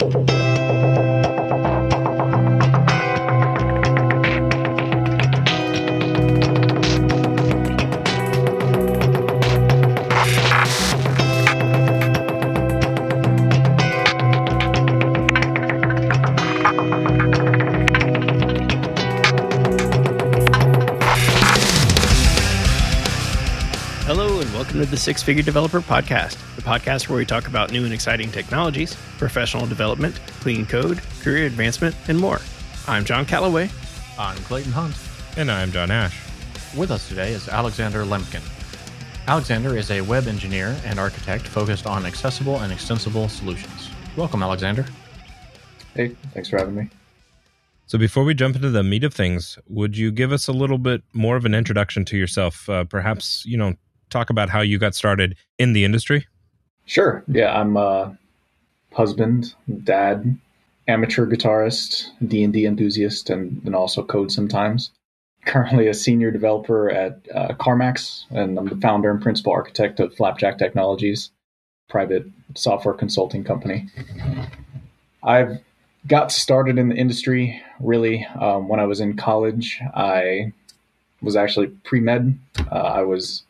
Hello, and welcome to the Six Figure Developer Podcast, the podcast where we talk about new and exciting technologies, professional development, clean code, career advancement, and more. I'm John Callaway. I'm Clayton Hunt. And I'm John Ash. With us today is Alexander Lemkin. Alexander is a web engineer and architect focused on accessible and extensible solutions. Welcome, Alexander. Hey, thanks for having me. So, before we jump into the meat of things, would you give us a little bit more of an introduction to yourself? Uh, perhaps, you know, talk about how you got started in the industry? Sure. Yeah, I'm a husband, dad, amateur guitarist, D&D enthusiast, and, and also code sometimes. Currently a senior developer at uh, CarMax, and I'm the founder and principal architect of Flapjack Technologies, private software consulting company. I've got started in the industry really um, when I was in college. I was actually pre med. Uh, I was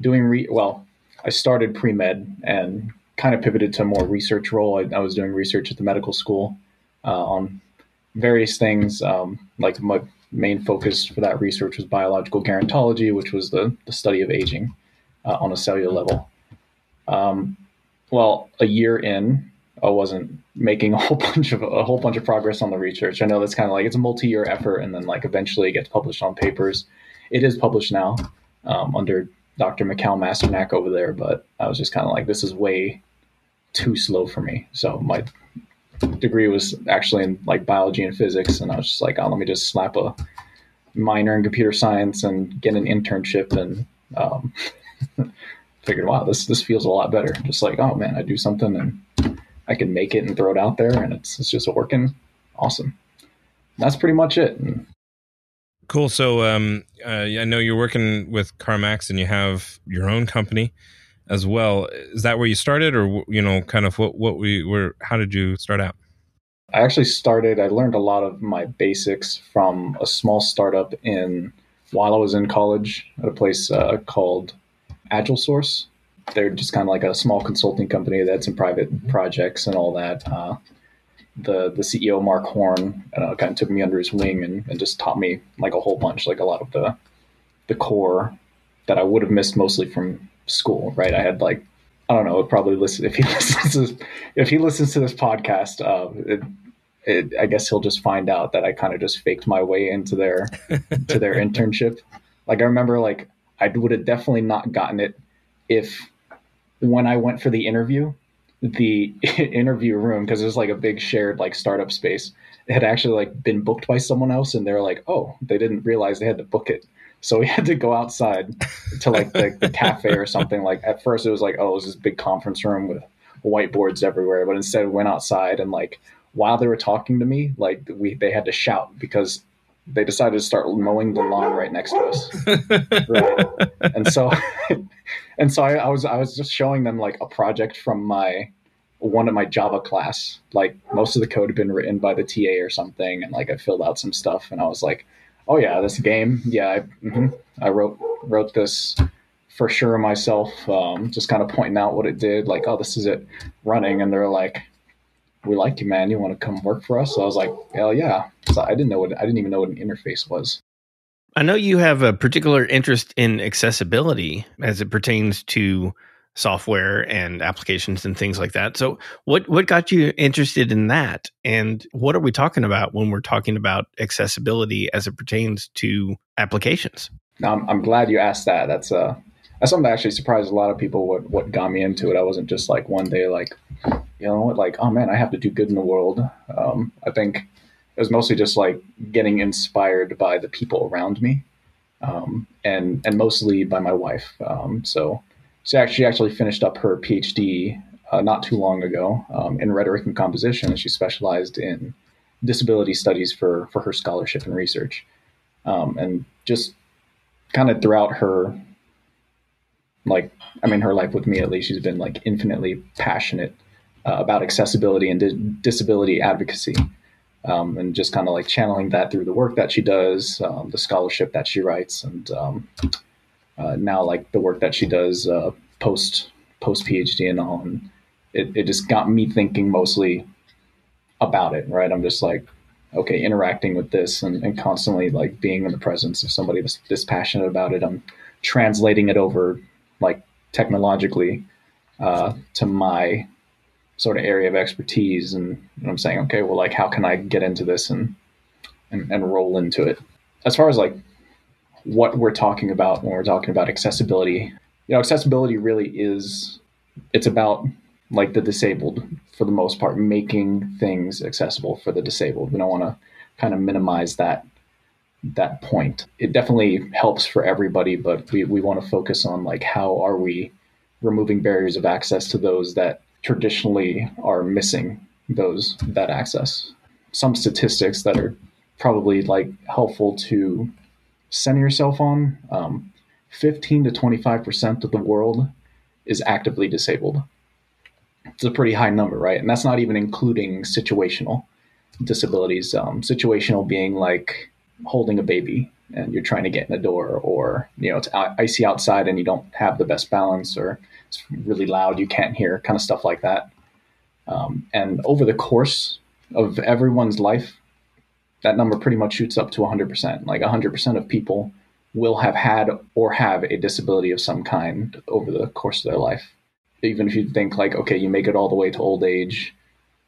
doing re well. I started pre med and kind of pivoted to a more research role. I, I was doing research at the medical school uh, on various things. Um, like my main focus for that research was biological gerontology, which was the, the study of aging uh, on a cellular level. Um, well, a year in, I wasn't making a whole bunch of a whole bunch of progress on the research. I know that's kind of like it's a multi-year effort, and then like eventually it gets published on papers. It is published now um, under Dr. Mikhail Masternak over there, but I was just kind of like, this is way too slow for me. So my degree was actually in like biology and physics, and I was just like, oh, let me just slap a minor in computer science and get an internship, and um, figured, wow, this this feels a lot better. Just like, oh man, I do something and I can make it and throw it out there, and it's it's just working. Awesome. That's pretty much it. And Cool. So um, uh, I know you're working with CarMax and you have your own company as well. Is that where you started, or you know, kind of what what we were? How did you start out? I actually started. I learned a lot of my basics from a small startup in while I was in college at a place uh, called Agile Source. They're just kind of like a small consulting company that had some private projects and all that. Uh, the the CEO Mark Horn uh, kind of took me under his wing and, and just taught me like a whole bunch, like a lot of the the core that I would have missed mostly from school. Right, I had like I don't know, it probably listen if he listens to, if he listens to this podcast. Uh, it, it, I guess he'll just find out that I kind of just faked my way into their to their internship. Like I remember, like I would have definitely not gotten it if when I went for the interview, the interview room because it was like a big shared like startup space it had actually like been booked by someone else and they're like oh they didn't realize they had to book it so we had to go outside to like the, the cafe or something like at first it was like oh it was this big conference room with whiteboards everywhere but instead we went outside and like while they were talking to me like we they had to shout because they decided to start mowing the lawn right next to us right and so and so I, I, was I was just showing them like a project from my one of my Java class. Like most of the code had been written by the TA or something, and like I filled out some stuff, and I was like, "Oh yeah, this game, yeah, I, mm-hmm, I wrote wrote this for sure myself." Um, just kind of pointing out what it did, like, "Oh, this is it running," and they're like. We like you, man. You want to come work for us? So I was like, hell yeah. So I didn't know what I didn't even know what an interface was. I know you have a particular interest in accessibility as it pertains to software and applications and things like that. So, what what got you interested in that, and what are we talking about when we're talking about accessibility as it pertains to applications? Now, I'm, I'm glad you asked that. That's uh that's something that actually surprised a lot of people. What what got me into it? I wasn't just like one day like, you know what, like oh man, I have to do good in the world. Um, I think it was mostly just like getting inspired by the people around me, um, and and mostly by my wife. Um, so she actually actually finished up her PhD uh, not too long ago um, in rhetoric and composition, and she specialized in disability studies for for her scholarship and research, um, and just kind of throughout her like I mean her life with me at least she's been like infinitely passionate uh, about accessibility and di- disability advocacy. Um, and just kind of like channeling that through the work that she does, um, the scholarship that she writes, and um, uh, now like the work that she does uh, post post PhD and all. And it, it just got me thinking mostly about it, right? I'm just like, okay, interacting with this and, and constantly like being in the presence of somebody this, this passionate about it. I'm translating it over like technologically uh, to my sort of area of expertise. And, and, I'm saying, okay, well, like, how can I get into this and, and, and roll into it? As far as like what we're talking about when we're talking about accessibility, you know, accessibility really is, it's about like the disabled for the most part, making things accessible for the disabled. We don't want to kind of minimize that that point. It definitely helps for everybody, but we, we want to focus on like how are we removing barriers of access to those that traditionally are missing those that access. Some statistics that are probably like helpful to center yourself on. Um, 15 to 25 percent of the world is actively disabled. It's a pretty high number, right? And that's not even including situational disabilities. Um, situational being like holding a baby and you're trying to get in a door, or you know it's icy outside and you don't have the best balance, or it's really loud you can't hear, kind of stuff like that. Um, and over the course of everyone's life, that number pretty much shoots up to 100%. Like 100% of people will have had or have a disability of some kind over the course of their life. Even if you think like, okay, you make it all the way to old age,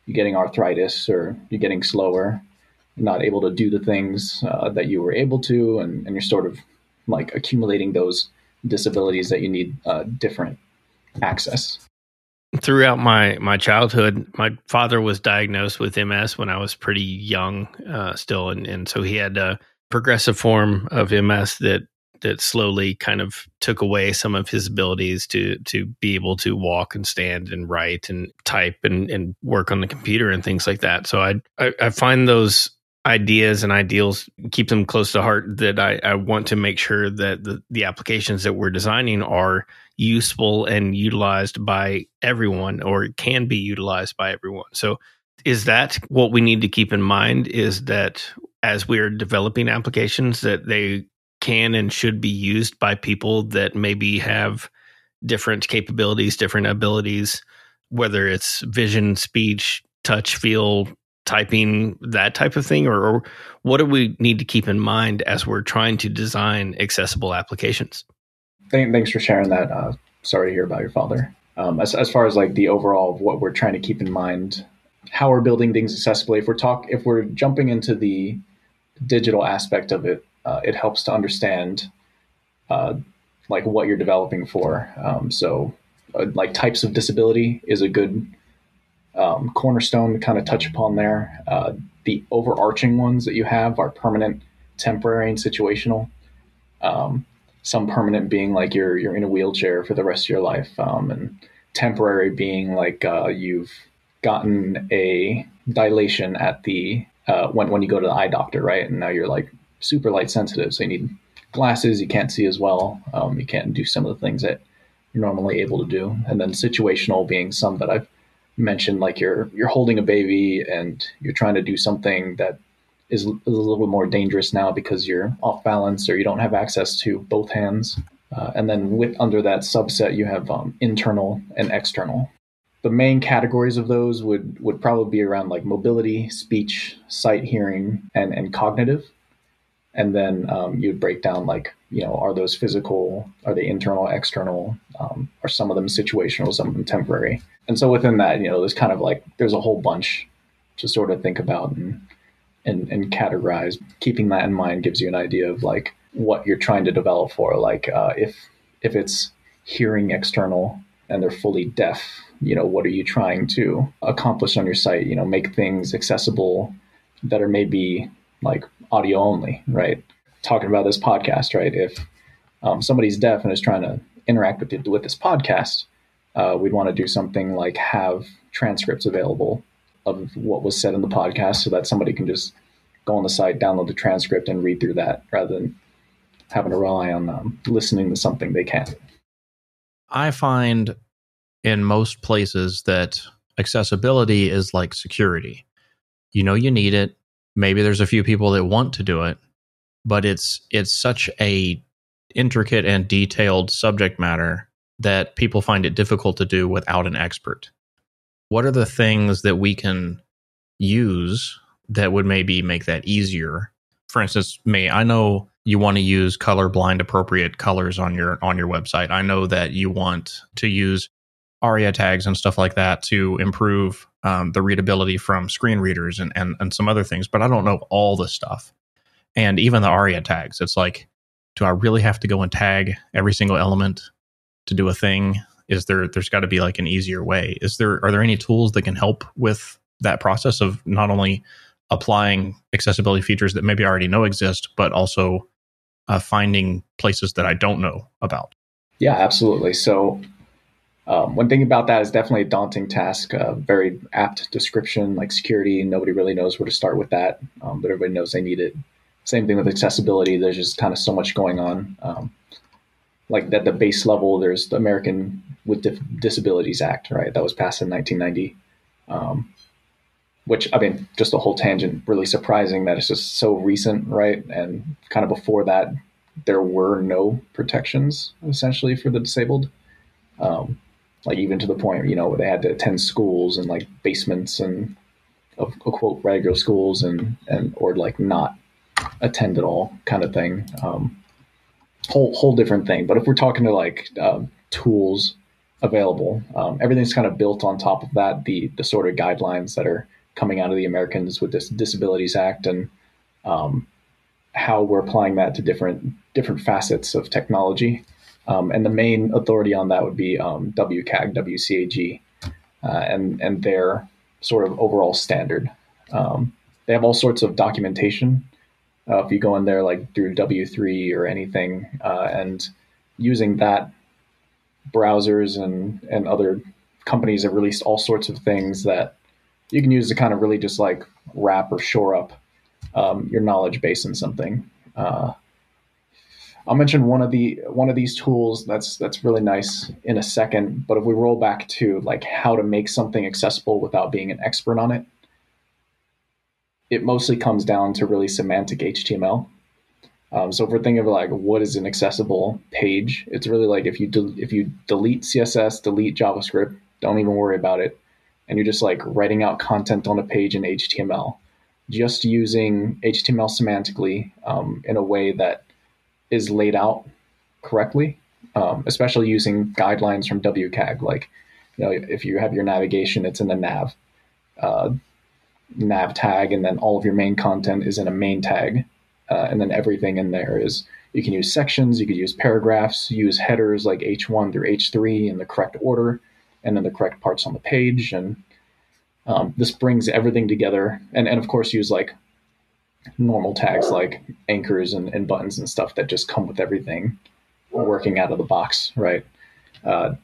you're getting arthritis or you're getting slower, not able to do the things uh, that you were able to, and, and, you're sort of like accumulating those disabilities that you need uh, different access. Throughout my my childhood, my father was diagnosed with MS when I was pretty young, uh, still, and and so he had a progressive form of MS that that slowly kind of took away some of his abilities to to be able to walk and stand and write and type and, and work on the computer and things like that. So I, I, I find those ideas and ideals keep them close to heart that I, I want to make sure that the, the applications that we're designing are useful and utilized by everyone or can be utilized by everyone. So is that what we need to keep in mind is that as we're developing applications that they can and should be used by people that maybe have different capabilities different abilities whether it's vision speech touch feel typing that type of thing? Or, or, what do we need to keep in mind as we're trying to design accessible applications thanks for sharing that uh, sorry to hear about your father um, as, as far as like the overall of what we're trying to keep in mind how we're building things accessibly if we're talk if we're jumping into the digital aspect of it uh, it helps to understand uh, like what you're developing for um, so uh, like types of disability is a good um, cornerstone to kind of touch upon there. Uh, the overarching ones that you have are permanent, temporary, and situational. Um, some permanent being like you're you're in a wheelchair for the rest of your life, um, and temporary being like uh, you've gotten a dilation at the uh, when when you go to the eye doctor, right? And now you're like super light sensitive, so you need glasses. You can't see as well. Um, you can't do some of the things that you're normally able to do. And then situational being some that I've mentioned like you're you're holding a baby and you're trying to do something that is a little more dangerous now because you're off balance or you don't have access to both hands. Uh, and then with under that subset, you have um, internal and external. The main categories of those would would probably be around like mobility, speech, sight, hearing, and and cognitive. And then um, you'd break down like you know are those physical, are they internal, external, um, are some of them situational, some of them temporary and so within that, you know, there's kind of like there's a whole bunch to sort of think about and and, and categorize. Keeping that in mind gives you an idea of like what you're trying to develop for. Like uh, if if it's hearing external and they're fully deaf, you know, what are you trying to accomplish on your site? You know, make things accessible that are maybe like audio only, right? Talking about this podcast, right? If um, somebody's deaf and is trying to interact with it, with this podcast, uh, we'd want to do something like have transcripts available of what was said in the podcast so that somebody can just go on the site, download the transcript, and read through that rather than having to rely on um, listening to something they can't. I find in most places that accessibility is like security. You know you need it. Maybe there's a few people that want to do it, but it's it's such a intricate and detailed subject matter that people find it difficult to do without an expert. What are the things that we can use that would maybe make that easier? For instance, me, I know you want to use color blind appropriate colors on your on your website. I know that you want to use ARIA tags and stuff like that to improve um, the readability from screen readers and, and and some other things, but I don't know all the stuff. And even the ARIA tags, it's like, do I really have to go and tag every single element to do a thing? Is there there's got to be like an easier way? Is there are there any tools that can help with that process of not only applying accessibility features that maybe I already know exist, but also uh, finding places that I don't know about? Yeah, absolutely. So um, one thing about that is definitely a daunting task. Uh, very apt description, like security. Nobody really knows where to start with that, um, but everybody knows they need it. Same thing with accessibility. There's just kind of so much going on. Um, like at the base level, there's the American with Disabilities Act, right? That was passed in 1990. Um, which I mean, just a whole tangent. Really surprising that it's just so recent, right? And kind of before that, there were no protections essentially for the disabled. Um, like even to the point you know where they had to attend schools and like basements and of quote regular schools and and or like not attend at all kind of thing um, whole whole different thing but if we're talking to like uh, tools available um, everything's kind of built on top of that the the sort of guidelines that are coming out of the americans with this disabilities act and um, how we're applying that to different different facets of technology um, and the main authority on that would be um, WCAG, WCAG, uh, and and their sort of overall standard. Um, they have all sorts of documentation. Uh, if you go in there like through W3 or anything, uh, and using that, browsers and and other companies have released all sorts of things that you can use to kind of really just like wrap or shore up um, your knowledge base in something. Uh, I'll mention one of the one of these tools that's that's really nice in a second. But if we roll back to like how to make something accessible without being an expert on it, it mostly comes down to really semantic HTML. Um, so if we're thinking of like what is an accessible page, it's really like if you de- if you delete CSS, delete JavaScript, don't even worry about it, and you're just like writing out content on a page in HTML, just using HTML semantically um, in a way that is laid out correctly, um, especially using guidelines from WCAG. Like, you know, if you have your navigation, it's in the nav uh, nav tag, and then all of your main content is in a main tag, uh, and then everything in there is. You can use sections, you could use paragraphs, use headers like H1 through H3 in the correct order, and then the correct parts on the page. And um, this brings everything together. And, and of course, use like normal tags like anchors and, and buttons and stuff that just come with everything working out of the box, right? Uh,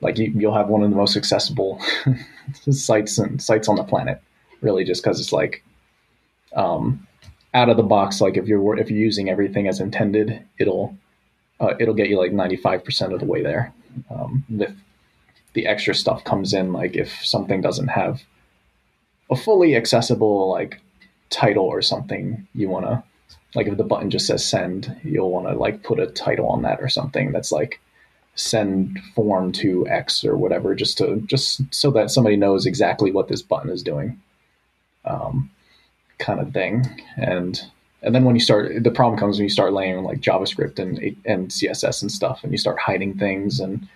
like you, will have one of the most accessible sites and sites on the planet, really, just because it's like um, out of the box. Like if you're if you're using everything as intended, it'll uh, it'll get you like ninety five percent of the way there. Um, the the extra stuff comes in, like if something doesn't have a fully accessible like title or something you want to like if the button just says send you'll want to like put a title on that or something that's like send form to x or whatever just to just so that somebody knows exactly what this button is doing um, kind of thing and and then when you start the problem comes when you start laying like javascript and and css and stuff and you start hiding things and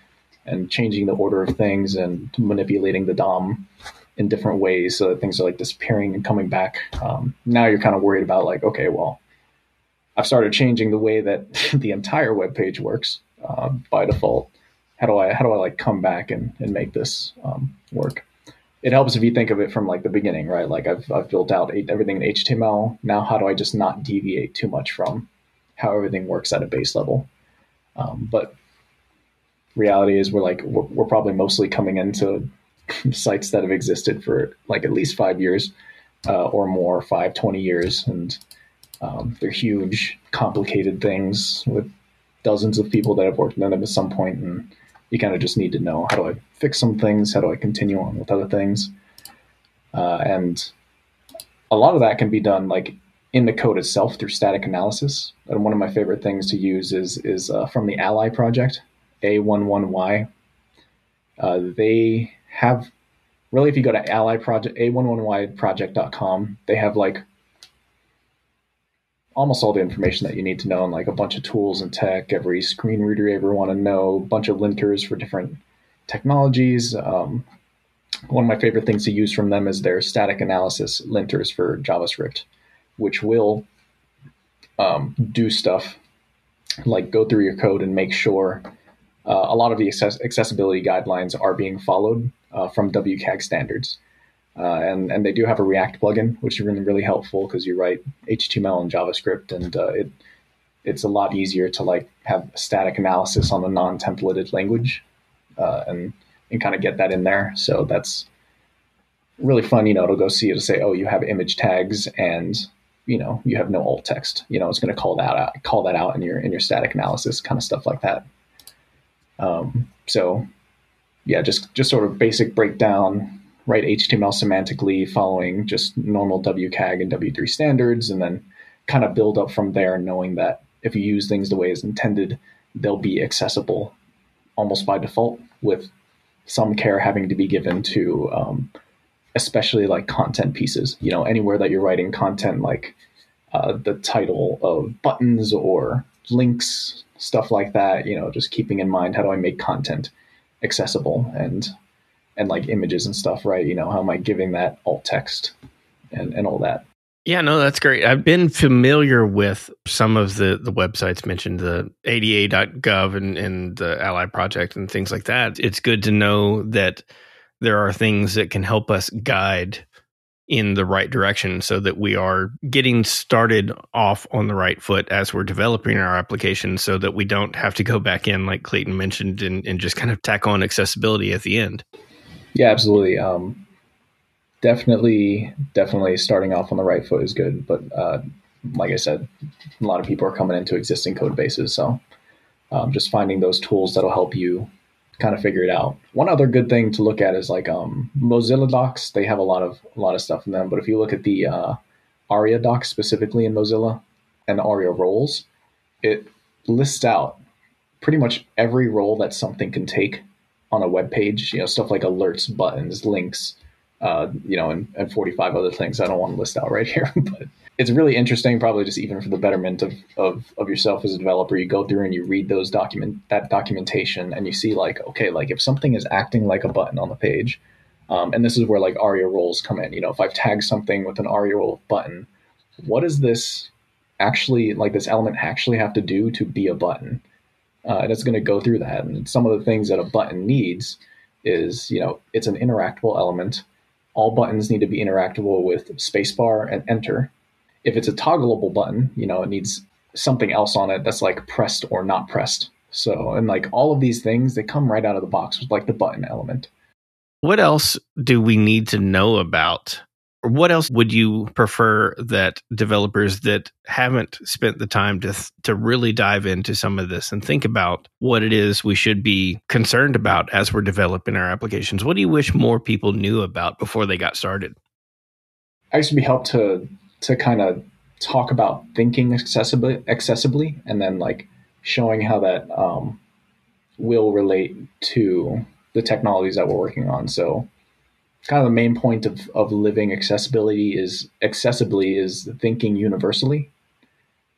and changing the order of things and manipulating the dom in different ways so that things are like disappearing and coming back. Um, now you're kind of worried about like, okay, well, I've started changing the way that the entire web page works uh, by default. How do I how do I like come back and, and make this um, work? It helps if you think of it from like the beginning, right? Like I've I've built out everything in HTML. Now how do I just not deviate too much from how everything works at a base level? Um, but reality is we're like we're, we're probably mostly coming into sites that have existed for like at least five years uh, or more, five, 20 years. And um, they're huge, complicated things with dozens of people that have worked on them at some point. And You kind of just need to know how do I fix some things, how do I continue on with other things, uh, and a lot of that can be done like in the code itself through static analysis. And one of my favorite things to use is is uh, from the Ally project, A11Y. Uh, they have really, if you go to Ally project A11Y project.com, they have like almost all the information that you need to know and like a bunch of tools and tech, every screen reader you ever want to know, a bunch of linters for different technologies. Um, one of my favorite things to use from them is their static analysis linters for JavaScript, which will um, do stuff like go through your code and make sure uh, a lot of the access- accessibility guidelines are being followed uh, from WCAG standards. Uh, and, and they do have a React plugin, which is really, really helpful because you write HTML and JavaScript, and uh, it it's a lot easier to like have static analysis on a non-templated language, uh, and and kind of get that in there. So that's really fun. You know, it'll go see it to say, oh, you have image tags and you know you have no alt text. You know, it's going to call that out, call that out in your in your static analysis, kind of stuff like that. Um, so yeah, just just sort of basic breakdown. Write HTML semantically following just normal WCAG and W3 standards, and then kind of build up from there, knowing that if you use things the way it's intended, they'll be accessible almost by default with some care having to be given to um, especially like content pieces. You know anywhere that you're writing content like uh, the title of buttons or links stuff like that you know just keeping in mind how do i make content accessible? And and like images and stuff right you know how am i giving that alt text and, and all that yeah, no, that's great. I've been familiar with some of the, the websites mentioned, the ada.gov and, and the Ally Project and things like that. It's good to know that there are things that can help us guide in the right direction so that we are getting started off on the right foot as we're developing our application so that we don't have to go back in, like Clayton mentioned, and, and just kind of tack on accessibility at the end. Yeah, absolutely. Um, definitely, definitely starting off on the right foot is good. But uh, like I said, a lot of people are coming into existing code bases, so um, just finding those tools that'll help you kind of figure it out. One other good thing to look at is like um, Mozilla Docs. They have a lot of a lot of stuff in them, but if you look at the uh, ARIA docs specifically in Mozilla and the ARIA roles, it lists out pretty much every role that something can take on a web page. You know, stuff like alerts, buttons, links, uh, you know, and, and 45 other things I don't want to list out right here. but it's really interesting, probably just even for the betterment of, of, of yourself as a developer. You go through and you read those document that documentation and you see like, okay, like if something is acting like a button on the page, um, and this is where like ARIA roles come in. You know, if I've tagged something with an ARIA role button, what does this actually like this element actually have to do to be a button? Uh, and it's going to go through that. And some of the things that a button needs is, you know, it's an interactable element all buttons need to be interactable with spacebar and enter. If it's a toggleable button, you know, it needs something else on it that's like pressed or not pressed. So, and like all of these things, they come right out of the box with like the button element. What else do we need to know about what else would you prefer that developers that haven't spent the time to to really dive into some of this and think about what it is we should be concerned about as we're developing our applications? What do you wish more people knew about before they got started? I to be helped to to kind of talk about thinking accessibly, accessibly, and then like showing how that um, will relate to the technologies that we're working on. So kind of the main point of, of living accessibility is accessibly is thinking universally.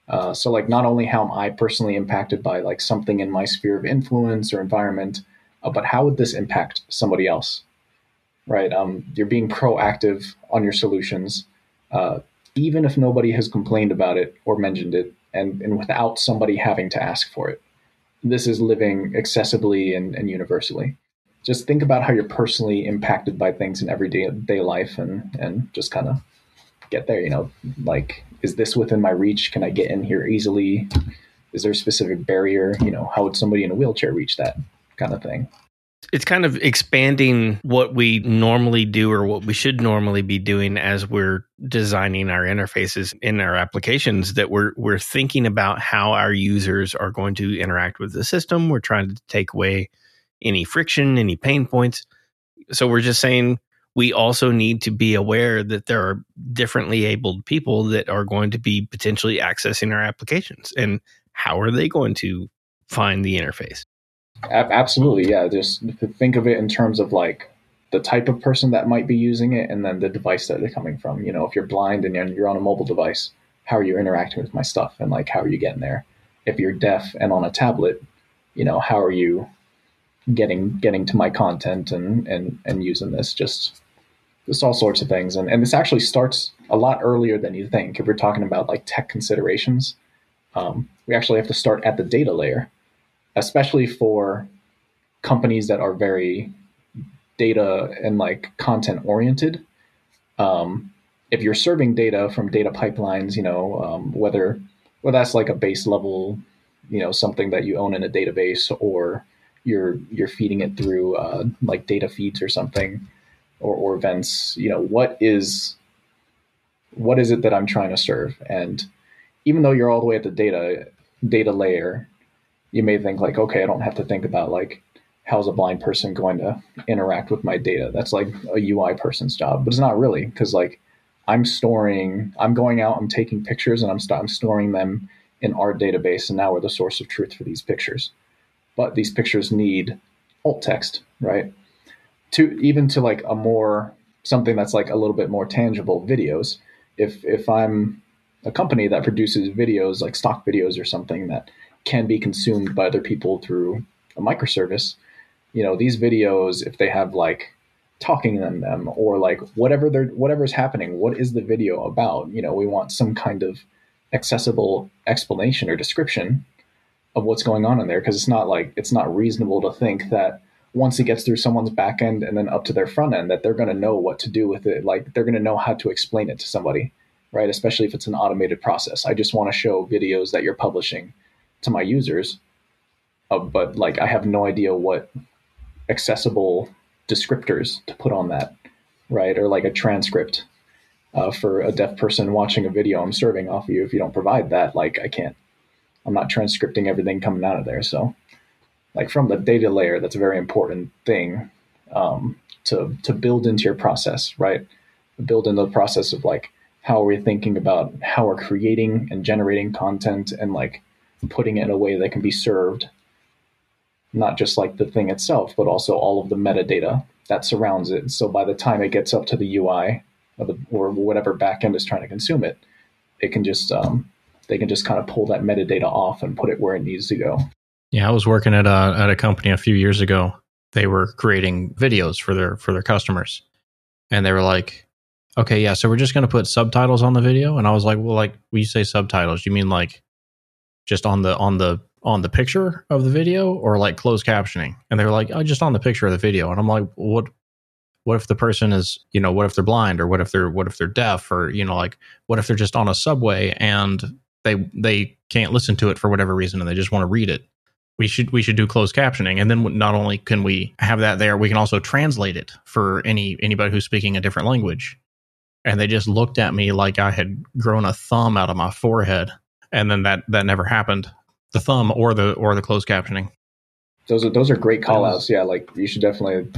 Uh, so like not only how am I personally impacted by like something in my sphere of influence or environment, uh, but how would this impact somebody else? Right? Um, you're being proactive on your solutions, uh, even if nobody has complained about it or mentioned it, and, and without somebody having to ask for it. This is living accessibly and, and universally just think about how you're personally impacted by things in everyday day life and and just kind of get there you know like is this within my reach? Can i get in here easily? Is there a specific barrier? You know how would somebody in a wheelchair reach that kind of thing? It's kind of expanding what we normally do or what we should normally be doing as we're designing our interfaces in our applications that we're we're thinking about how our users are going to interact with the system. We're trying to take away any friction, any pain points. So we're just saying we also need to be aware that there are differently abled people that are going to be potentially accessing our applications and how are they going to find the interface? Absolutely yeah just think of it in terms of like the type of person that might be using it and then the device that they're coming from. You know if you're blind and you're on a mobile device how are you interacting with my stuff and like how are you getting there? If you're deaf and on a tablet you know how are you getting getting to my content and and and using this just just all sorts of things. And, and this actually starts a lot earlier than you think. If we're talking about like tech considerations, um, we actually have to start at the data layer, especially for companies that are very data and like content oriented. Um, if you're serving data from data pipelines, you know, um, whether whether that's like a base level, you know, something that you own in a database, or you're you're feeding it through uh, like data feeds or something or, or events you know what is what is it that i'm trying to serve? And even though you're all the way at the data data layer you may think like okay i don't have to think about like how's a blind person going to interact with my data? That's like a ui person's job but it's not really because like i'm storing i'm going out i'm taking pictures and i'm, st- I'm storing them in our database and now we're the source of truth for these pictures but these pictures need alt text right? To even to like a more something that's like a little bit more tangible videos. If if i'm a company that produces videos like stock videos or something that can be consumed by other people through a microservice you know these videos if they have like talking in them or like whatever they're whatever's happening what is the video about? You know we want some kind of accessible explanation or description of what's going on in there because it's not like it's not reasonable to think that once it gets through someone's back end and then up to their front end that they're going to know what to do with it like they're going to know how to explain it to somebody right? Especially if it's an automated process. I just want to show videos that you're publishing to my users uh, but like i have no idea what accessible descriptors to put on that right? Or like a transcript uh, for a deaf person watching a video i'm serving off of you if you don't provide that like i can't i'm not transcripting everything coming out of there so like from the data layer, that's a very important thing um, to to build into your process, right? Build into the process of like how are we thinking about how we're creating and generating content and like putting it in a way that can be served, not just like the thing itself, but also all of the metadata that surrounds it. So by the time it gets up to the UI or, the, or whatever backend is trying to consume it, it can just um, they can just kind of pull that metadata off and put it where it needs to go. Yeah, I was working at a at a company a few years ago. They were creating videos for their for their customers, and they were like, "Okay, yeah, so we're just going to put subtitles on the video." And I was like, "Well, like, you say subtitles, you mean like just on the on the on the picture of the video, or like closed captioning?" And they were like, "Oh, just on the picture of the video." And I'm like, "What? What if the person is, you know, what if they're blind, or what if they're what if they're deaf, or you know, like, what if they're just on a subway and they they can't listen to it for whatever reason, and they just want to read it?" we should we should do closed captioning. And then not only can we have that there we can also translate it for any anybody who's speaking a different language. And they just looked at me like i had grown a thumb out of my forehead and then that that never happened. The thumb or the or the closed captioning. Those are those are great call outs yeah like you should definitely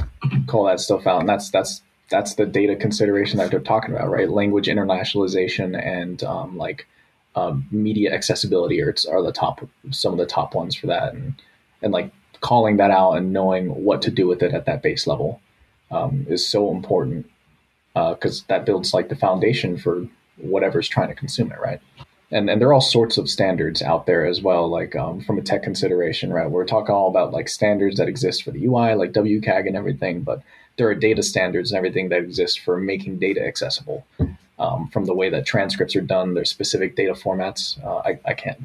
call that stuff out. And that's that's that's the data consideration that they're talking about right? Language internationalization and um, like um, media accessibility are, are the top some of the top ones for that. And and like calling that out and knowing what to do with it at that base level um, is so important because uh, that builds like the foundation for whatever's trying to consume it right? And and there are all sorts of standards out there as well like um, from a tech consideration right? We're talking all about like standards that exist for the ui like wcag and everything but there are data standards and everything that exist for making data accessible um, from the way that transcripts are done. There's specific data formats. Uh, I, I, can't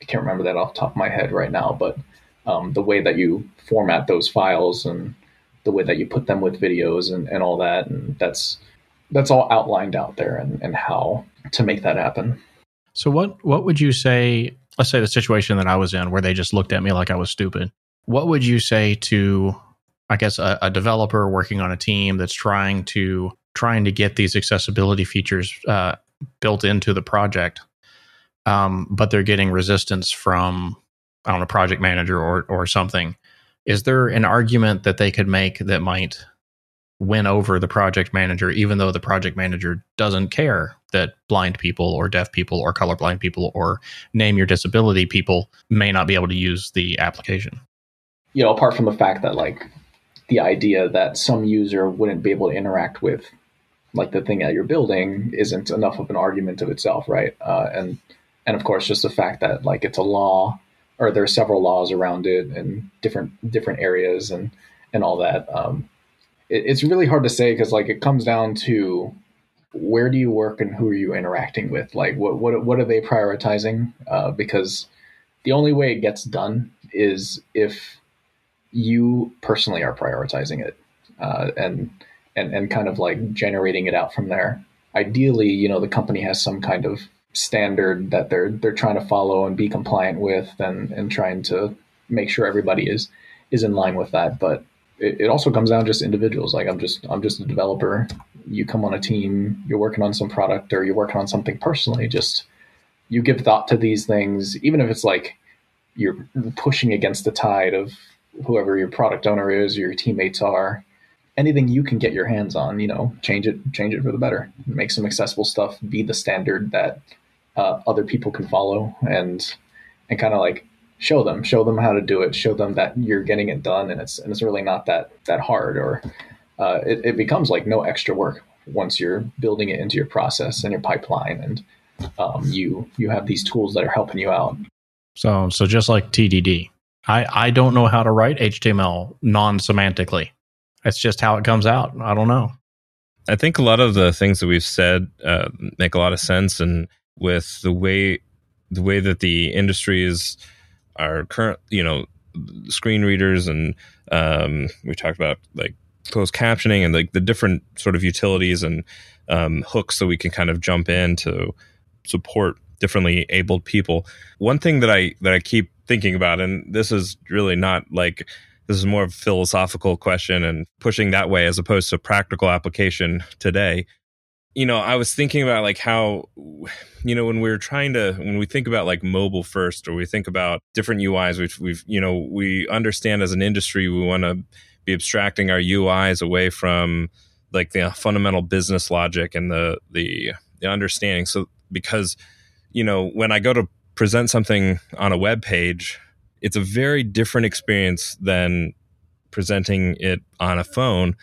I can't remember that off the top of my head right now, but um, the way that you format those files and the way that you put them with videos and, and all that, and that's that's all outlined out there and, and how to make that happen. So what what would you say? Let's say the situation that I was in, where they just looked at me like I was stupid. What would you say to, I guess, a, a developer working on a team that's trying to trying to get these accessibility features uh, built into the project, um, but they're getting resistance from I don't know project manager or or something is there an argument that they could make that might win over the project manager, even though the project manager doesn't care that blind people or deaf people or colorblind people or name your disability people may not be able to use the application? You know, apart from the fact that like the idea that some user wouldn't be able to interact with like the thing that you're building isn't enough of an argument of itself, right? Uh, and and of course, just the fact that like it's a law or there are several laws around it in different different areas and and all that. Um, it, it's really hard to say because like it comes down to where do you work and who are you interacting with? Like what what what are they prioritizing? Uh, because the only way it gets done is if you personally are prioritizing it uh, and and and kind of like generating it out from there. Ideally, you know, the company has some kind of standard that they're they're trying to follow and be compliant with and and trying to make sure everybody is is in line with that. But it, it also comes down to just individuals. Like i'm just i'm just a developer. You come on a team you're working on some product or you're working on something personally. Just you give thought to these things even if it's like you're pushing against the tide of whoever your product owner is or your teammates are anything you can get your hands on you know change it change it for the better. Make some accessible stuff be the standard that uh, other people can follow and and kind of like show them show them how to do it show them that you're getting it done and it's and it's really not that that hard or uh, it, it becomes like no extra work once you're building it into your process and your pipeline and um, you you have these tools that are helping you out. So so just like tdd i i don't know how to write html non-semantically it's just how it comes out i don't know i think a lot of the things that we've said uh, make a lot of sense and with the way the way that the industries are current you know screen readers and um, we talked about like closed captioning and like the different sort of utilities and um, hooks that we can kind of jump in to support differently abled people. One thing that I that I keep thinking about, and this is really not like this is more of a philosophical question and pushing that way as opposed to practical application today you know, I was thinking about like how, you know, when we're trying to, when we think about like mobile first, or we think about different UIs, which we've, you know, we understand as an industry, we want to be abstracting our UIs away from like the fundamental business logic and the, the, the understanding. So, because, you know, when I go to present something on a web page, it's a very different experience than presenting it on a phone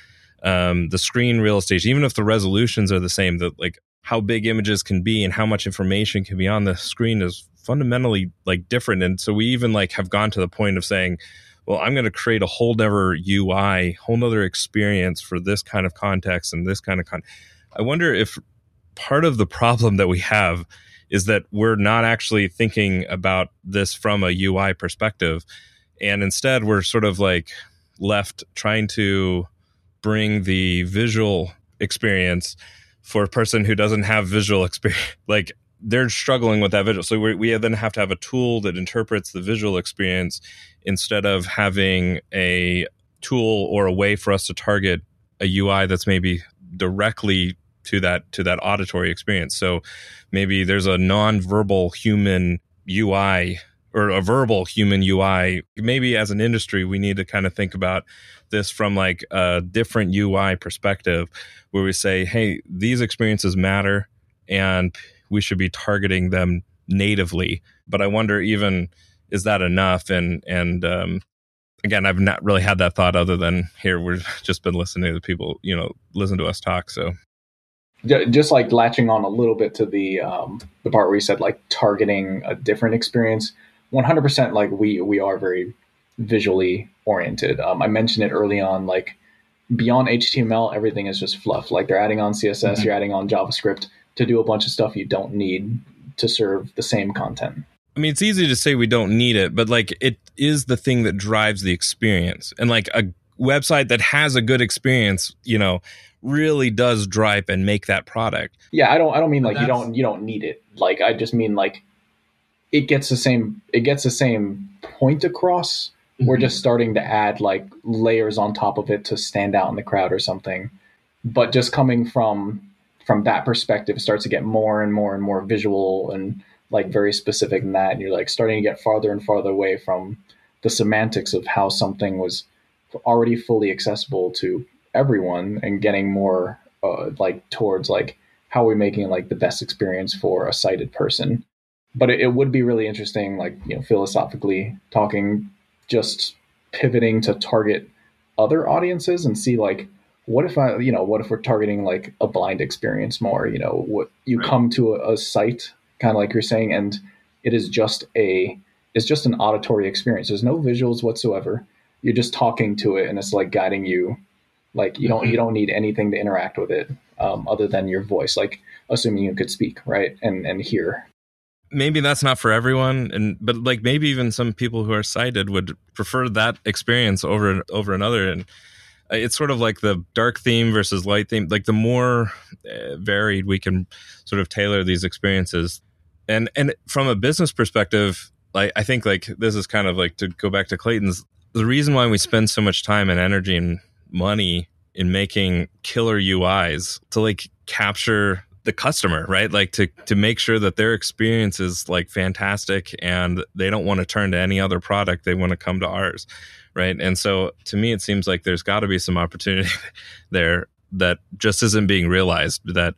um, the screen real estate, even if the resolutions are the same, that like how big images can be and how much information can be on the screen is fundamentally like different. And so we even like have gone to the point of saying, well, I'm going to create a whole other UI, whole other experience for this kind of context and this kind of con. I wonder if part of the problem that we have is that we're not actually thinking about this from a UI perspective. And instead, we're sort of like left trying to bring the visual experience for a person who doesn't have visual experience like they're struggling with that visual so we, we then have to have a tool that interprets the visual experience instead of having a tool or a way for us to target a ui that's maybe directly to that to that auditory experience so maybe there's a non-verbal human ui or a verbal human UI. Maybe as an industry, we need to kind of think about this from like a different UI perspective where we say, hey, these experiences matter and we should be targeting them natively. But I wonder even is that enough? And and um, again, I've not really had that thought other than here we've just been listening to people, you know, listen to us talk. So just like latching on a little bit to the um, the part where you said like targeting a different experience 100% like we we are very visually oriented. Um, I mentioned it early on, like beyond HTML, everything is just fluff. Like they're adding on CSS, mm-hmm. you're adding on JavaScript to do a bunch of stuff you don't need to serve the same content. I mean, it's easy to say we don't need it, but like it is the thing that drives the experience. And like a website that has a good experience, you know, really does drive and make that product. Yeah, I don't I don't mean like you don't you don't need it. Like I just mean like it gets the same it gets the same point across. Mm-hmm. We're just starting to add like layers on top of it to stand out in the crowd or something. But just coming from from that perspective starts to get more and more and more visual and like very specific in that and you're like starting to get farther and farther away from the semantics of how something was already fully accessible to everyone and getting more uh, like towards like how are we making like the best experience for a sighted person but it, it would be really interesting like you know philosophically talking just pivoting to target other audiences and see like what if I, you know, what if we're targeting like a blind experience more? You know, what you right. come to a, a site, kind of like you're saying, and it is just a, it's just an auditory experience. There's no visuals whatsoever. You're just talking to it, and it's like guiding you. Like you don't, you don't need anything to interact with it um, other than your voice. Like assuming you could speak, right, and and hear. Maybe that's not for everyone, and but like maybe even some people who are sighted would prefer that experience over over another, and uh, it's sort of like the dark theme versus light theme. Like the more uh, varied we can sort of tailor these experiences, and and from a business perspective, like I think like this is kind of like to go back to Clayton's. The reason why we spend so much time and energy and money in making killer UIs to like capture the customer, right? Like to to make sure that their experience is like fantastic and they don't want to turn to any other product. They want to come to ours right? And so to me, it seems like there's got to be some opportunity there that just isn't being realized. That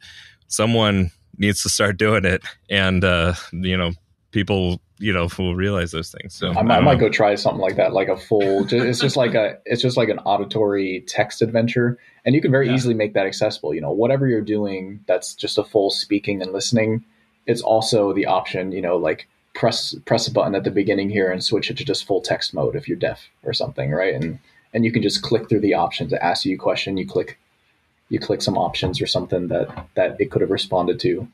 someone needs to start doing it, and uh, you know, people you know will realize those things. So I, I, I might um, go try something like that, like a full. it's just like a it's just like an auditory text adventure, and you can very yeah. easily make that accessible. You know, whatever you're doing, that's just a full speaking and listening. It's also the option, you know, like press press a button at the beginning here and switch it to just full text mode if you're deaf or something, right? And and you can just click through the options. It asks you a question, you click you click some options or something that that it could have responded to.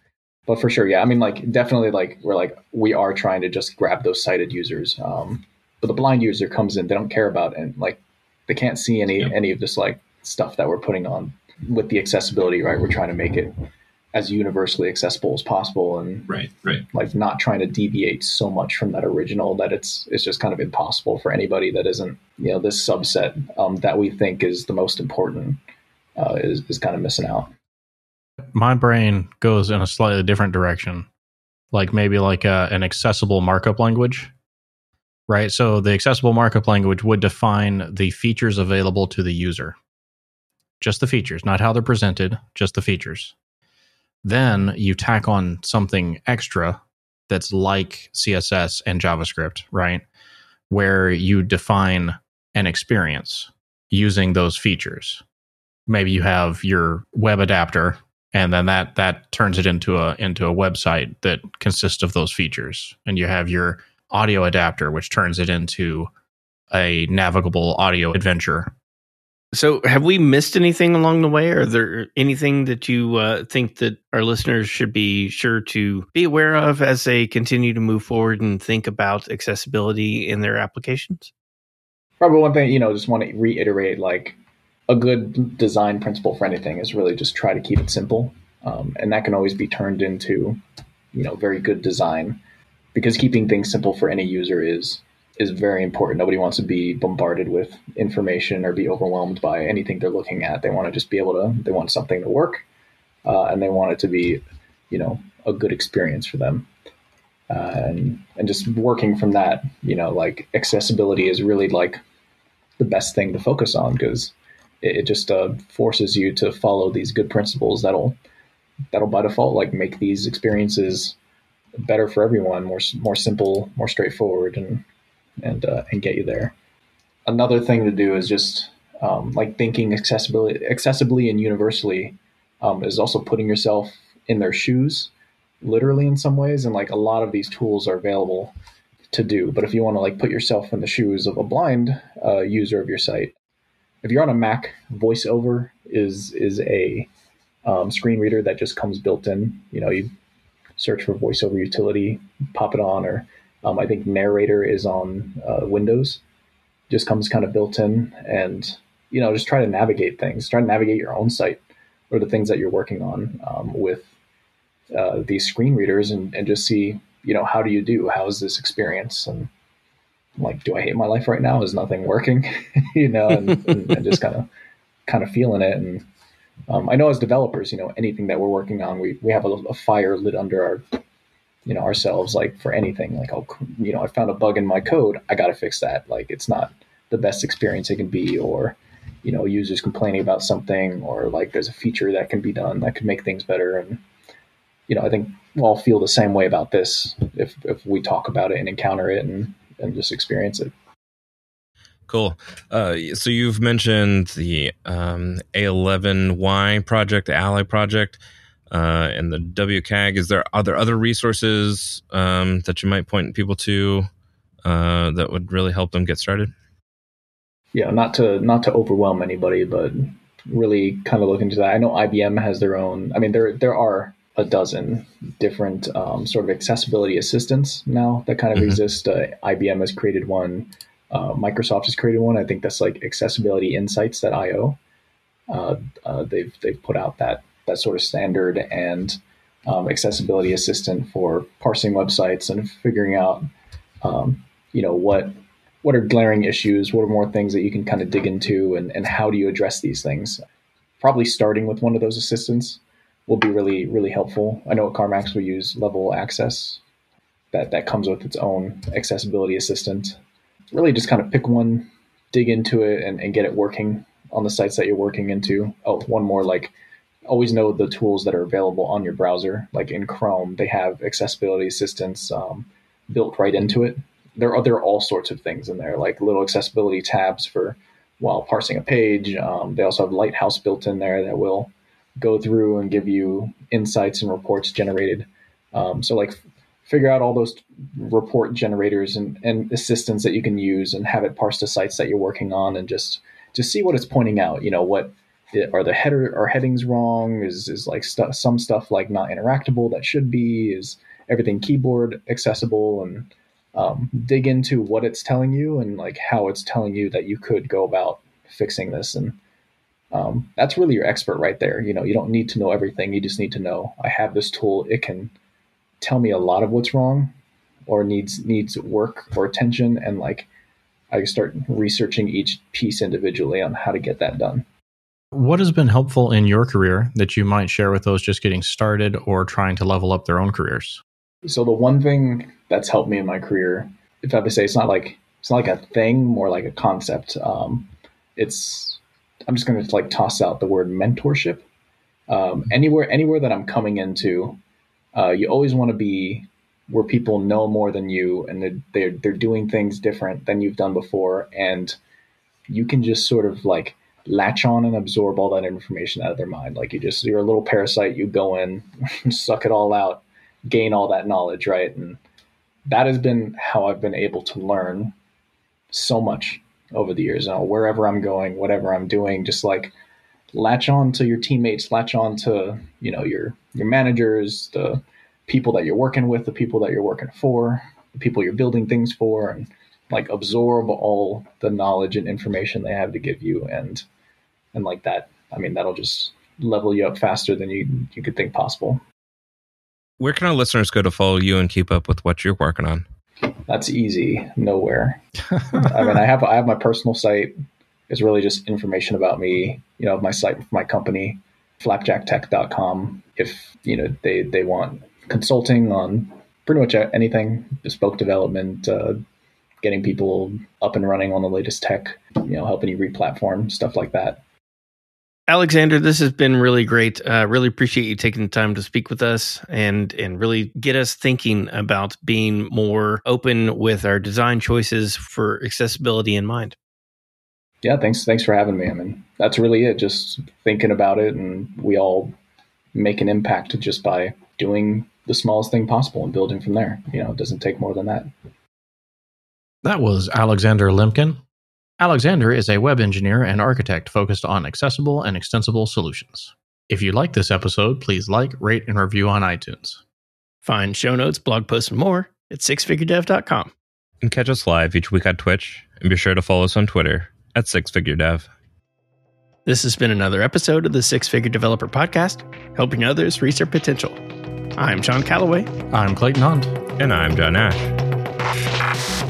But for sure, yeah, I mean, like definitely, like we're like we are trying to just grab those sighted users. Um, but the blind user comes in, they don't care about and like they can't see any any of this like stuff that we're putting on with the accessibility, right? We're trying to make it as universally accessible as possible and right right like not trying to deviate so much from that original that it's it's just kind of impossible for anybody that isn't you know this subset um, that we think is the most important uh, is, is kind of missing out my brain goes in a slightly different direction like maybe like a, an accessible markup language right so the accessible markup language would define the features available to the user just the features not how they're presented just the features then you tack on something extra that's like CSS and JavaScript, right? Where you define an experience using those features. Maybe you have your web adapter and then that that turns it into a into a website that consists of those features. And you have your audio adapter which turns it into a navigable audio adventure so, have we missed anything along the way? Or there anything that you uh, think that our listeners should be sure to be aware of as they continue to move forward and think about accessibility in their applications? Probably one thing, you know, just want to reiterate like a good design principle for anything is really just try to keep it simple. Um, and that can always be turned into, you know, very good design because keeping things simple for any user is is very important. Nobody wants to be bombarded with information or be overwhelmed by anything they're looking at. They want to just be able to. They want something to work, uh, and they want it to be, you know, a good experience for them. Uh, and and just working from that, you know, like accessibility is really like the best thing to focus on because it, it, just uh, forces you to follow these good principles that'll that'll by default like make these experiences better for everyone, more more simple, more straightforward, and and uh, and get you there. Another thing to do is just um, like thinking accessibility, accessibly and universally um, is also putting yourself in their shoes, literally in some ways. And like a lot of these tools are available to do. But if you want to like put yourself in the shoes of a blind uh, user of your site, if you're on a Mac, VoiceOver is is a um, screen reader that just comes built in. You know, you search for VoiceOver utility, pop it on, or um, I think Narrator is on uh, Windows, just comes kind of built in, and you know just try to navigate things, try to navigate your own site or the things that you're working on um, with uh, these screen readers, and, and just see you know how do you do? How is this experience? And like, do I hate my life right now? Is nothing working? you know, and, and, and just kind of kind of feeling it. And um, I know as developers, you know, anything that we're working on, we, we have a, a, fire lit under our you know ourselves like for anything. Like oh you know i found a bug in my code. I got to fix that. Like it's not the best experience it can be or you know users complaining about something or like there's a feature that can be done that could make things better. And you know i think we'll all feel the same way about this if if we talk about it and encounter it and and just experience it Cool. Uh, so you've mentioned the um, A11Y project, the Ally project, uh, and the WCAG. Is there are there other resources um, that you might point people to uh, that would really help them get started? Yeah, not to not to overwhelm anybody, but really kind of look into that. I know IBM has their own. I mean, there there are a dozen different um, sort of accessibility assistants now that kind of mm-hmm. exist. Uh, IBM has created one. Uh, Microsoft has created one. I think that's like Accessibility accessibilityinsights.io. Uh, uh, they've they've put out that that sort of standard and um, accessibility assistant for parsing websites and figuring out, um, you know, what what are glaring issues, what are more things that you can kind of dig into, and and how do you address these things. Probably starting with one of those assistants will be really really helpful. I know at CarMax we use Level Access, that that comes with its own accessibility assistant really just kind of pick one, dig into it, and, and get it working on the sites that you're working into. Oh, one more like always know the tools that are available on your browser. Like in Chrome, they have accessibility assistance um, built right into it. There are there are all sorts of things in there, like little accessibility tabs for while parsing a page. Um, they also have Lighthouse built in there that will go through and give you insights and reports generated. Um, so like figure out all those report generators and, and assistants that you can use and have it parse the sites that you're working on and just just see what it's pointing out. You know, what are the header are headings wrong? Is is like st- some stuff like not interactable that should be? Is everything keyboard accessible? And um, dig into what it's telling you and like how it's telling you that you could go about fixing this and um, that's really your expert right there you know you don't need to know everything you just need to know i have this tool it can tell me a lot of what's wrong or needs needs work or attention and like I start researching each piece individually on how to get that done. What has been helpful in your career that you might share with those just getting started or trying to level up their own careers? So the one thing that's helped me in my career, if I have to say, it's not like it's not like a thing, more like a concept. Um, it's I'm just going to like toss out the word mentorship. Um, anywhere anywhere that I'm coming into, uh, you always want to be where people know more than you and they're, they're, they're doing things different than you've done before and you can just sort of like latch on and absorb all that information out of their mind. Like you just you're a little parasite you go in suck it all out gain all that knowledge right? And that has been how i've been able to learn so much over the years you wherever i'm going whatever i'm doing just like latch on to your teammates, latch on to, you know, your your managers, the people that you're working with, the people that you're working for, the people you're building things for, and like absorb all the knowledge and information they have to give you and and like that. I mean, that'll just level you up faster than you you could think possible. Where can our listeners go to follow you and keep up with what you're working on? That's easy. Nowhere. I mean, I have I have my personal site, It's really just information about me, you know, my site, my company, flapjacktech.com. If, you know, they, they want consulting on pretty much anything, bespoke development, uh, getting people up and running on the latest tech, you know, helping you replatform, stuff like that. Alexander, this has been really great. Uh, really appreciate you taking the time to speak with us and and really get us thinking about being more open with our design choices for accessibility in mind yeah, thanks. Thanks for having me. I mean, that's really it. Just thinking about it, and we all make an impact just by doing the smallest thing possible and building from there. You know, it doesn't take more than that. That was Alexander Lemkin. Alexander is a web engineer and architect focused on accessible and extensible solutions. If you like this episode, please like, rate, and review on iTunes. Find show notes, blog posts, and more at sixfiguredev.com. And catch us live each week on Twitch, and be sure to follow us on Twitter at sixfiguredev. This has been another episode of the Six Figure Developer Podcast, helping others reach their potential. I'm John Callaway. I'm Clayton Hunt. And I'm John Ash.